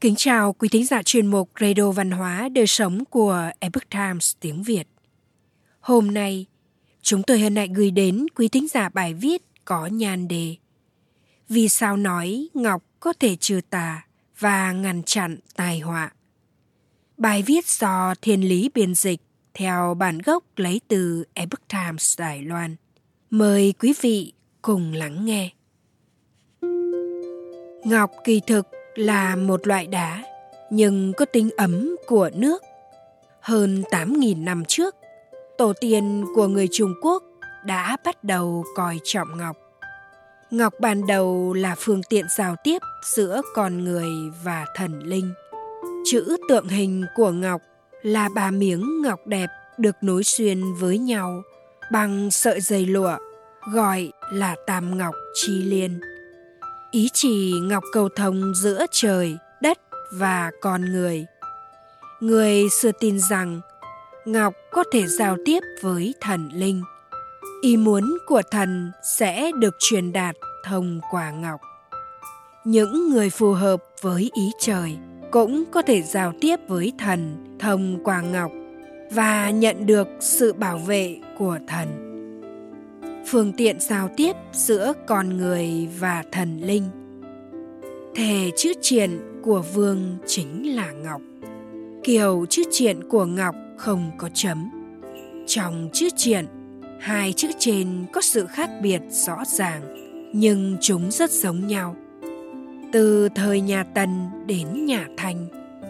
Kính chào quý thính giả chuyên mục Radio Văn hóa Đời Sống của Epoch Times tiếng Việt. Hôm nay, chúng tôi hân hạnh gửi đến quý thính giả bài viết có nhan đề Vì sao nói Ngọc có thể trừ tà và ngăn chặn tai họa. Bài viết do Thiên Lý biên dịch theo bản gốc lấy từ Epoch Times Đài Loan. Mời quý vị cùng lắng nghe. Ngọc kỳ thực là một loại đá nhưng có tính ấm của nước. Hơn 8.000 năm trước, tổ tiên của người Trung Quốc đã bắt đầu coi trọng ngọc. Ngọc ban đầu là phương tiện giao tiếp giữa con người và thần linh. Chữ tượng hình của ngọc là ba miếng ngọc đẹp được nối xuyên với nhau bằng sợi dây lụa, gọi là tam ngọc chi liên ý chỉ ngọc cầu thông giữa trời, đất và con người. Người xưa tin rằng ngọc có thể giao tiếp với thần linh. Ý muốn của thần sẽ được truyền đạt thông qua ngọc. Những người phù hợp với ý trời cũng có thể giao tiếp với thần thông qua ngọc và nhận được sự bảo vệ của thần phương tiện giao tiếp giữa con người và thần linh. Thề chữ triện của vương chính là ngọc. Kiểu chữ triện của ngọc không có chấm. Trong chữ triện, hai chữ trên có sự khác biệt rõ ràng, nhưng chúng rất giống nhau. Từ thời nhà tần đến nhà thanh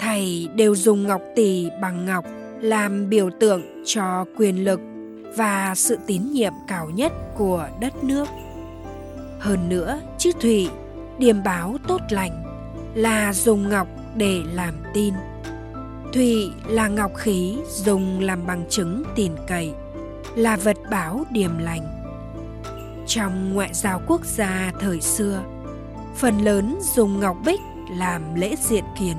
thầy đều dùng ngọc tỷ bằng ngọc làm biểu tượng cho quyền lực và sự tín nhiệm cao nhất của đất nước. Hơn nữa, chữ thủy, điềm báo tốt lành, là dùng ngọc để làm tin. Thủy là ngọc khí dùng làm bằng chứng tin cậy, là vật báo điềm lành. Trong ngoại giao quốc gia thời xưa, phần lớn dùng ngọc bích làm lễ diện kiến.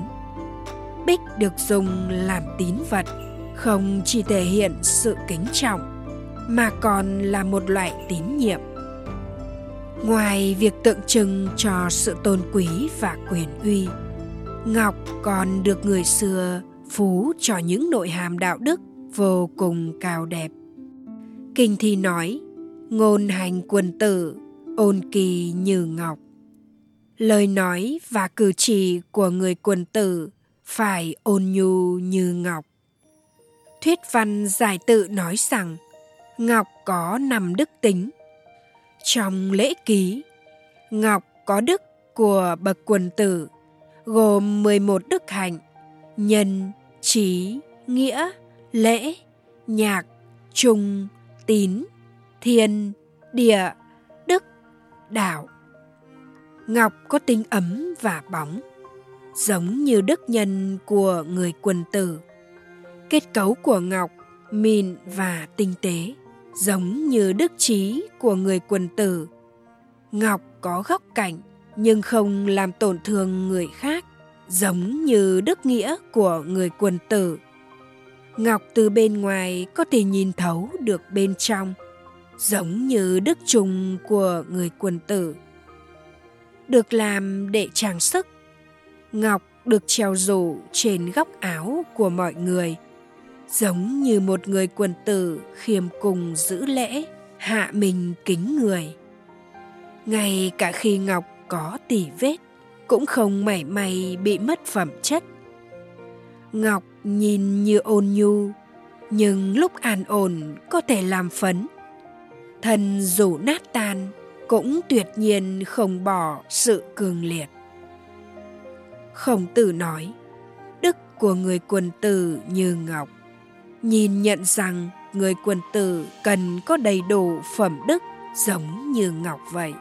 Bích được dùng làm tín vật, không chỉ thể hiện sự kính trọng mà còn là một loại tín nhiệm. Ngoài việc tượng trưng cho sự tôn quý và quyền uy, ngọc còn được người xưa phú cho những nội hàm đạo đức vô cùng cao đẹp. Kinh thi nói, ngôn hành quân tử, ôn kỳ như ngọc. Lời nói và cử chỉ của người quân tử phải ôn nhu như ngọc. Thuyết văn giải tự nói rằng Ngọc có năm đức tính. Trong lễ ký, Ngọc có đức của bậc quần tử, gồm 11 đức hạnh, nhân, trí, nghĩa, lễ, nhạc, trung, tín, thiên, địa, đức, đạo. Ngọc có tính ấm và bóng, giống như đức nhân của người quần tử. Kết cấu của ngọc mịn và tinh tế giống như đức trí của người quần tử. Ngọc có góc cạnh, nhưng không làm tổn thương người khác, giống như đức nghĩa của người quần tử. Ngọc từ bên ngoài có thể nhìn thấu được bên trong, giống như đức trùng của người quần tử. Được làm để trang sức, ngọc được treo rủ trên góc áo của mọi người giống như một người quần tử khiêm cùng giữ lễ, hạ mình kính người. Ngay cả khi ngọc có tỉ vết, cũng không mảy may bị mất phẩm chất. Ngọc nhìn như ôn nhu, nhưng lúc an ổn có thể làm phấn. Thân dù nát tan, cũng tuyệt nhiên không bỏ sự cường liệt. Khổng tử nói, đức của người quần tử như ngọc nhìn nhận rằng người quân tử cần có đầy đủ phẩm đức giống như ngọc vậy.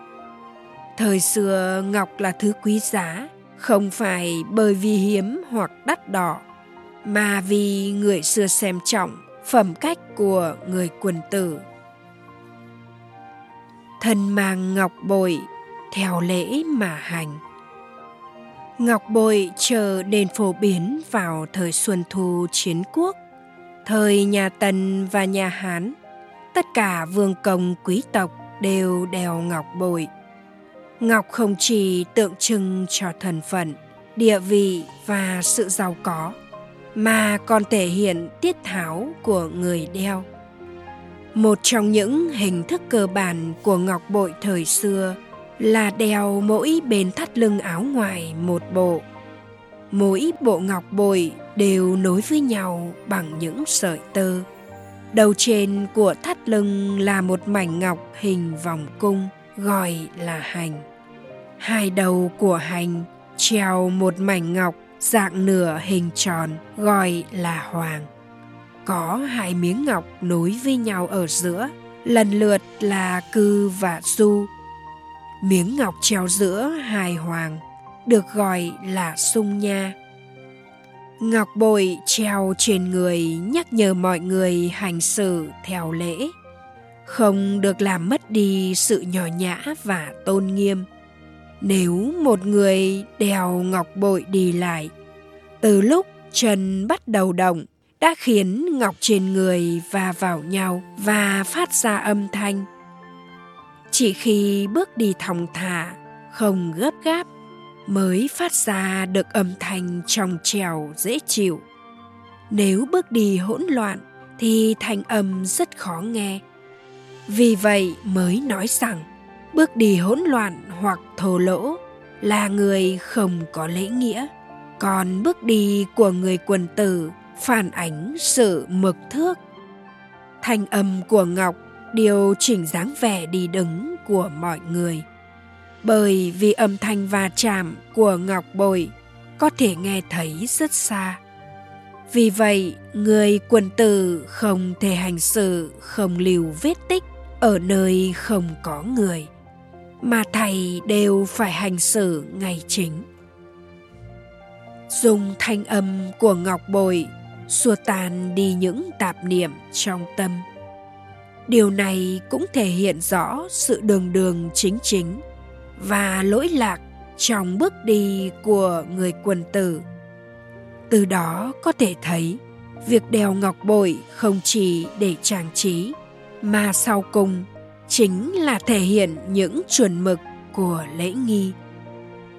Thời xưa ngọc là thứ quý giá, không phải bởi vì hiếm hoặc đắt đỏ, mà vì người xưa xem trọng phẩm cách của người quân tử. Thân mang ngọc bội theo lễ mà hành. Ngọc bội chờ đền phổ biến vào thời xuân thu chiến quốc. Thời nhà Tần và nhà Hán, tất cả vương công quý tộc đều đeo ngọc bội. Ngọc không chỉ tượng trưng cho thần phận, địa vị và sự giàu có mà còn thể hiện tiết tháo của người đeo một trong những hình thức cơ bản của ngọc bội thời xưa là đeo mỗi bên thắt lưng áo ngoài một bộ mỗi bộ ngọc bội đều nối với nhau bằng những sợi tơ. Đầu trên của thắt lưng là một mảnh ngọc hình vòng cung, gọi là hành. Hai đầu của hành treo một mảnh ngọc dạng nửa hình tròn, gọi là hoàng. Có hai miếng ngọc nối với nhau ở giữa, lần lượt là cư và du. Miếng ngọc treo giữa hai hoàng, được gọi là sung nha ngọc bội treo trên người nhắc nhở mọi người hành xử theo lễ. Không được làm mất đi sự nhỏ nhã và tôn nghiêm. Nếu một người đèo ngọc bội đi lại, từ lúc chân bắt đầu động đã khiến ngọc trên người va vào nhau và phát ra âm thanh. Chỉ khi bước đi thong thả, không gấp gáp mới phát ra được âm thanh trong trèo dễ chịu. Nếu bước đi hỗn loạn thì thanh âm rất khó nghe. Vì vậy mới nói rằng, bước đi hỗn loạn hoặc thô lỗ là người không có lễ nghĩa. Còn bước đi của người quần tử phản ánh sự mực thước. Thanh âm của ngọc điều chỉnh dáng vẻ đi đứng của mọi người bởi vì âm thanh va chạm của ngọc bội có thể nghe thấy rất xa. Vì vậy, người quân tử không thể hành xử không lưu vết tích ở nơi không có người, mà thầy đều phải hành xử ngày chính. Dùng thanh âm của ngọc bội xua tan đi những tạp niệm trong tâm. Điều này cũng thể hiện rõ sự đường đường chính chính và lỗi lạc trong bước đi của người quần tử. Từ đó có thể thấy, việc đeo ngọc bội không chỉ để trang trí, mà sau cùng chính là thể hiện những chuẩn mực của lễ nghi.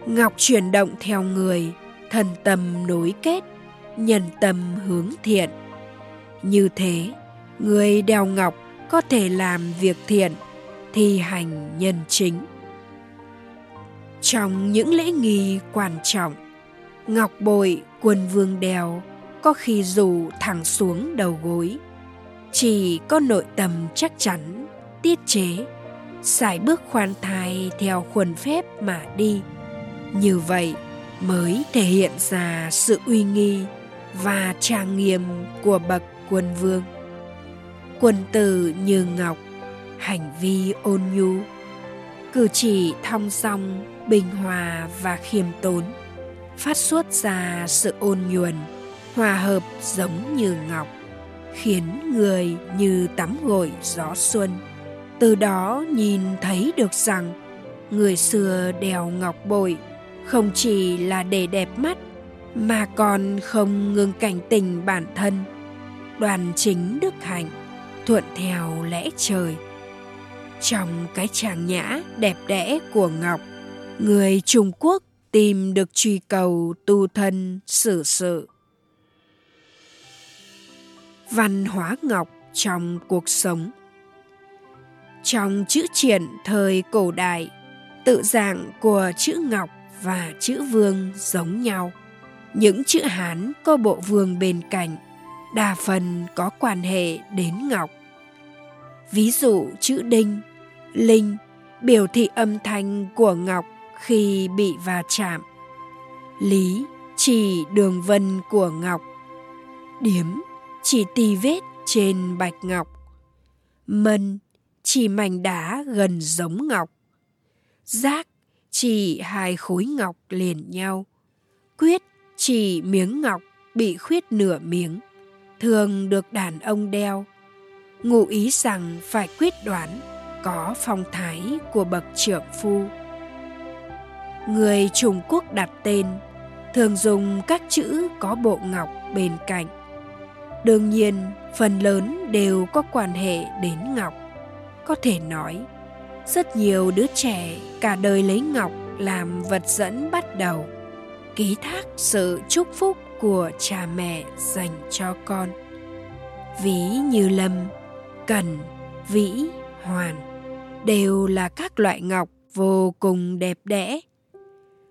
Ngọc chuyển động theo người, thần tâm nối kết, nhân tâm hướng thiện. Như thế, người đeo ngọc có thể làm việc thiện, thi hành nhân chính trong những lễ nghi quan trọng. Ngọc bội quân vương đèo, có khi rủ thẳng xuống đầu gối. Chỉ có nội tâm chắc chắn, tiết chế sải bước khoan thai theo khuôn phép mà đi. Như vậy mới thể hiện ra sự uy nghi và trang nghiêm của bậc quân vương. Quân tử như ngọc, hành vi ôn nhu cử chỉ thong song, bình hòa và khiêm tốn, phát xuất ra sự ôn nhuần, hòa hợp giống như ngọc, khiến người như tắm gội gió xuân. Từ đó nhìn thấy được rằng, người xưa đèo ngọc bội không chỉ là để đẹp mắt, mà còn không ngừng cảnh tình bản thân. Đoàn chính đức hạnh thuận theo lẽ trời trong cái trang nhã đẹp đẽ của ngọc. Người trung quốc tìm được truy cầu tu thân, xử sự. Văn hóa ngọc trong cuộc sống. Trong chữ triển thời cổ đại, tự dạng của chữ ngọc và chữ vương giống nhau. Những chữ hán có bộ vương bên cạnh, đa phần có quan hệ đến ngọc. Ví dụ chữ đinh linh, biểu thị âm thanh của ngọc khi bị va chạm. Lý chỉ đường vân của ngọc. Điếm chỉ tì vết trên bạch ngọc. Mân chỉ mảnh đá gần giống ngọc. Giác chỉ hai khối ngọc liền nhau. Quyết chỉ miếng ngọc bị khuyết nửa miếng. Thường được đàn ông đeo. Ngụ ý rằng phải quyết đoán có phong thái của bậc trưởng phu. Người trung quốc đặt tên, thường dùng các chữ có bộ ngọc bên cạnh. Đương nhiên, phần lớn đều có quan hệ đến ngọc. Có thể nói, rất nhiều đứa trẻ cả đời lấy ngọc làm vật dẫn bắt đầu, ký thác sự chúc phúc của cha mẹ dành cho con. Ví như lâm, cần, vĩ, hoàn đều là các loại ngọc vô cùng đẹp đẽ.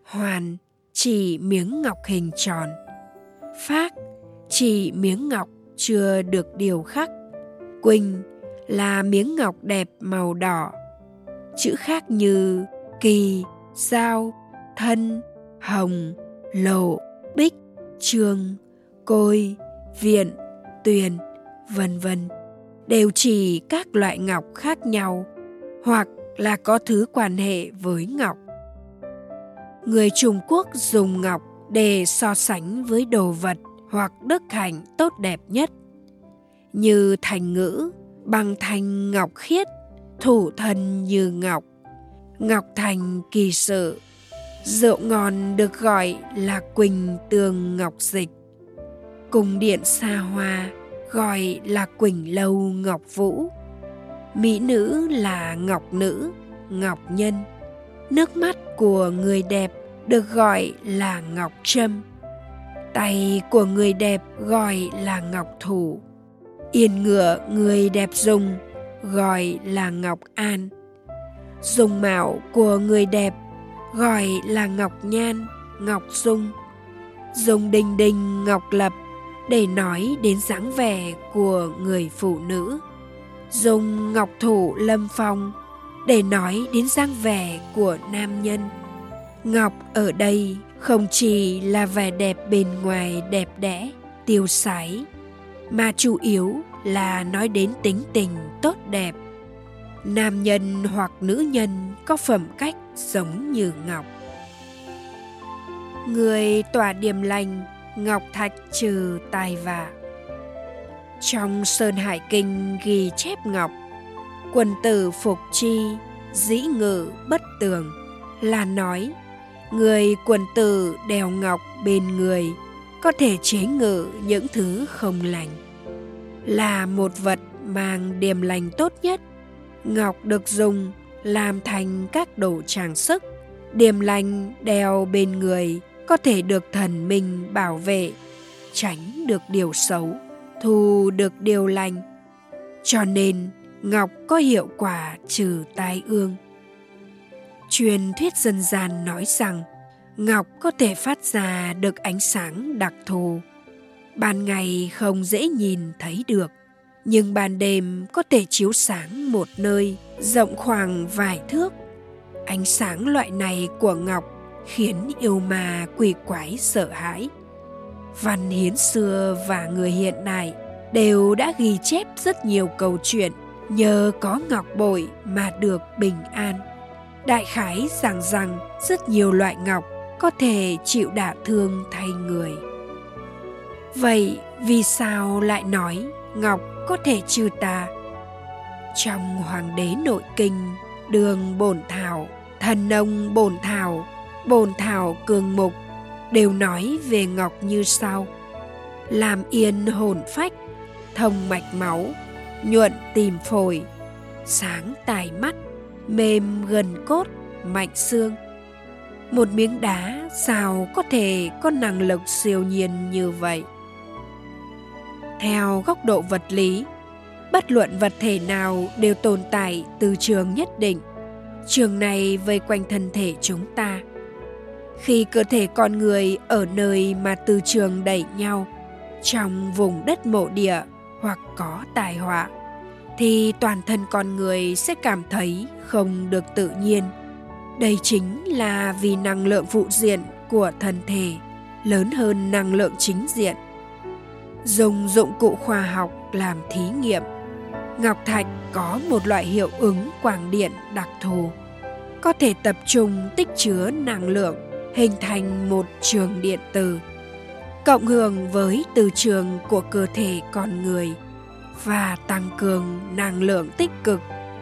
Hoàn chỉ miếng ngọc hình tròn. Phác chỉ miếng ngọc chưa được điều khắc. Quỳnh là miếng ngọc đẹp màu đỏ. Chữ khác như kỳ sao thân, hồng, lộ, bích, trường, côi, viện, tuyền, vân vân. Đều chỉ các loại ngọc khác nhau hoặc là có thứ quan hệ với ngọc. Người trung quốc dùng ngọc để so sánh với đồ vật hoặc đức hạnh tốt đẹp nhất, như thành ngữ bằng thành ngọc khiết, thủ thân như ngọc ngọc thành kỳ sự. Rượu ngon được gọi là quỳnh tường ngọc dịch. Cung điện xa hoa gọi là quỳnh lâu ngọc vũ mỹ nữ là ngọc nữ, ngọc nhân. Nước mắt của người đẹp được gọi là ngọc trâm. Tay của người đẹp gọi là ngọc thủ. Yên ngựa người đẹp dùng gọi là ngọc an. Dùng mạo của người đẹp gọi là ngọc nhan, ngọc dung. Dùng đình đình ngọc lập để nói đến dáng vẻ của người phụ nữ dùng ngọc thủ lâm phong để nói đến dáng vẻ của nam nhân. Ngọc ở đây không chỉ là vẻ đẹp bên ngoài đẹp đẽ, tiêu sái, mà chủ yếu là nói đến tính tình tốt đẹp. Nam nhân hoặc nữ nhân có phẩm cách giống như ngọc. Người tỏa điềm lành, ngọc thạch trừ tài vạ trong sơn hải kinh ghi chép ngọc quần tử phục chi dĩ ngự bất tường, là nói, người quần tử đèo ngọc bên người có thể chế ngự những thứ không lành. Là một vật mang điềm lành tốt nhất, ngọc được dùng làm thành các đồ trang sức, điềm lành đeo bên người có thể được thần minh bảo vệ, tránh được điều xấu thu được điều lành, cho nên ngọc có hiệu quả trừ tai ương. Truyền thuyết dân gian nói rằng, ngọc có thể phát ra được ánh sáng đặc thù. Ban ngày không dễ nhìn thấy được, nhưng ban đêm có thể chiếu sáng một nơi, rộng khoảng vài thước. Ánh sáng loại này của ngọc khiến yêu ma quỷ quái sợ hãi văn hiến xưa và người hiện đại đều đã ghi chép rất nhiều câu chuyện nhờ có ngọc bội mà được bình an. Đại khái rằng rằng rất nhiều loại ngọc có thể chịu đả thương thay người. Vậy vì sao lại nói ngọc có thể trừ tà? Trong hoàng đế nội kinh, đường bổn thảo, thần nông bổn thảo bổn thảo cường mục đều nói về ngọc như sau. Làm yên hồn phách, thông mạch máu, nhuận tìm phổi, sáng tài mắt, mềm gần cốt mạnh xương. Một miếng đá, sao có thể có năng lực siêu nhiên như vậy? Theo góc độ vật lý, bất luận vật thể nào đều tồn tại từ trường nhất định. Trường này vây quanh thân thể chúng ta khi cơ thể con người ở nơi mà từ trường đẩy nhau trong vùng đất mộ địa hoặc có tai họa, thì toàn thân con người sẽ cảm thấy không được tự nhiên. Đây chính là vì năng lượng phụ diện của thân thể lớn hơn năng lượng chính diện. Dùng dụng cụ khoa học làm thí nghiệm, ngọc thạch có một loại hiệu ứng quang điện đặc thù, có thể tập trung tích chứa năng lượng hình thành một trường điện từ cộng hưởng với từ trường của cơ thể con người và tăng cường năng lượng tích cực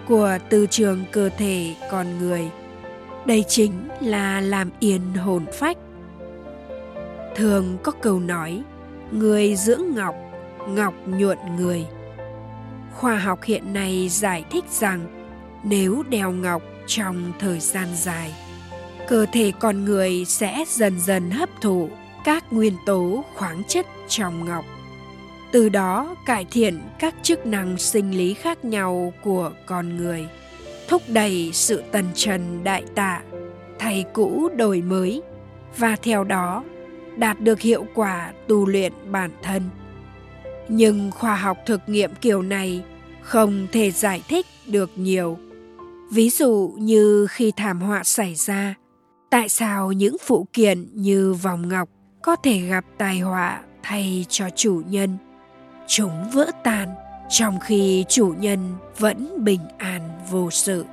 của từ trường cơ thể con người. Đây chính là làm yên hồn phách. Thường có câu nói, người dưỡng ngọc ngọc nhuận người. Khoa học hiện nay giải thích rằng nếu đeo ngọc trong thời gian dài cơ thể con người sẽ dần dần hấp thụ các nguyên tố khoáng chất trong ngọc. Từ đó cải thiện các chức năng sinh lý khác nhau của con người, thúc đẩy sự tần trần đại tạ, thay cũ đổi mới, và theo đó đạt được hiệu quả tu luyện bản thân. Nhưng khoa học thực nghiệm kiểu này không thể giải thích được nhiều. Ví dụ như khi thảm họa xảy ra tại sao những phụ kiện như vòng ngọc có thể gặp tai họa thay cho chủ nhân? Chúng vỡ tan, trong khi chủ nhân vẫn bình an vô sự.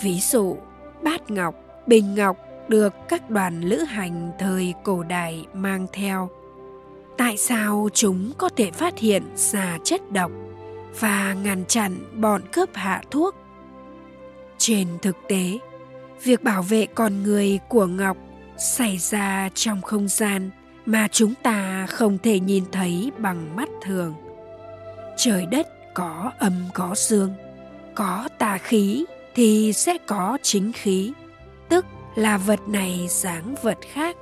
Ví dụ, bát ngọc, bình ngọc được các đoàn lữ hành thời cổ đại mang theo. Tại sao chúng có thể phát hiện ra chất độc và ngăn chặn bọn cướp hạ thuốc? Trên thực tế việc bảo vệ con người của ngọc xảy ra trong không gian mà chúng ta không thể nhìn thấy bằng mắt thường. Trời đất có âm, có dương, có tà khí thì sẽ có chính khí. Tức là vật này dáng vật khác.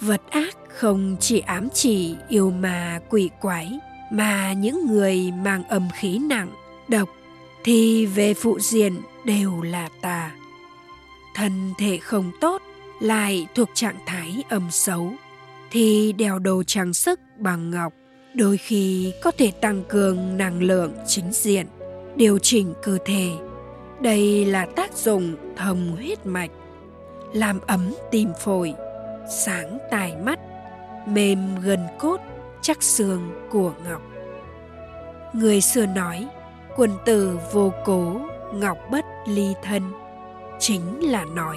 Vật ác không chỉ ám chỉ yêu mà quỷ quái, mà những người mang âm khí nặng, độc thì về phụ diện đều là tà thân thể không tốt, lại thuộc trạng thái âm xấu, thì đeo đồ trang sức bằng ngọc đôi khi có thể tăng cường năng lượng chính diện, điều chỉnh cơ thể. Đây là tác dụng thông huyết mạch, làm ấm tim phổi, sáng tài mắt, mềm gần cốt, chắc xương của ngọc. Người xưa nói, quân tử vô cố, ngọc bất ly thân chính là nói.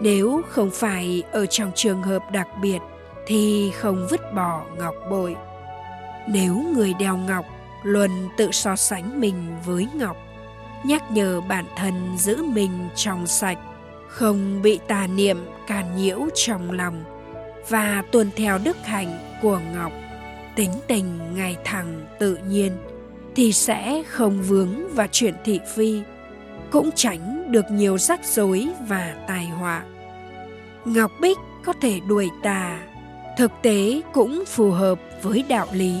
Nếu không phải ở trong trường hợp đặc biệt, thì không vứt bỏ ngọc bội. Nếu người đeo ngọc, luôn tự so sánh mình với ngọc, nhắc nhở bản thân giữ mình trong sạch, không bị tà niệm, càn nhiễu trong lòng, và tuân theo đức hạnh của ngọc, tính tình ngày thẳng tự nhiên, thì sẽ không vướng vào chuyện thị phi cũng tránh được nhiều rắc rối và tai họa. Ngọc bích có thể đuổi tà, thực tế cũng phù hợp với đạo lý.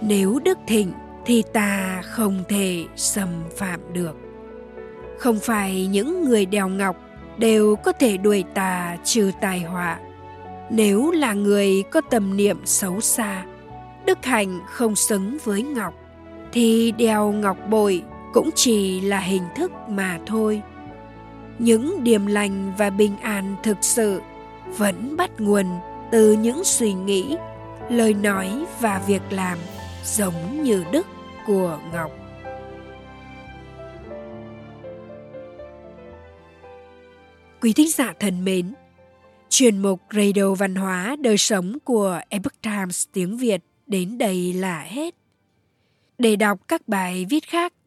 Nếu đức thịnh thì tà không thể xâm phạm được. Không phải những người đeo ngọc đều có thể đuổi tà trừ tai họa. Nếu là người có tâm niệm xấu xa, đức hạnh không xứng với ngọc, thì đeo ngọc bội cũng chỉ là hình thức mà thôi. Những điềm lành và bình an thực sự vẫn bắt nguồn từ những suy nghĩ, lời nói và việc làm giống như đức của ngọc. Quý thính giả thân mến, chuyên mục radio văn hóa đời sống của epoch times tiếng việt đến đây là hết. Để đọc các bài viết khác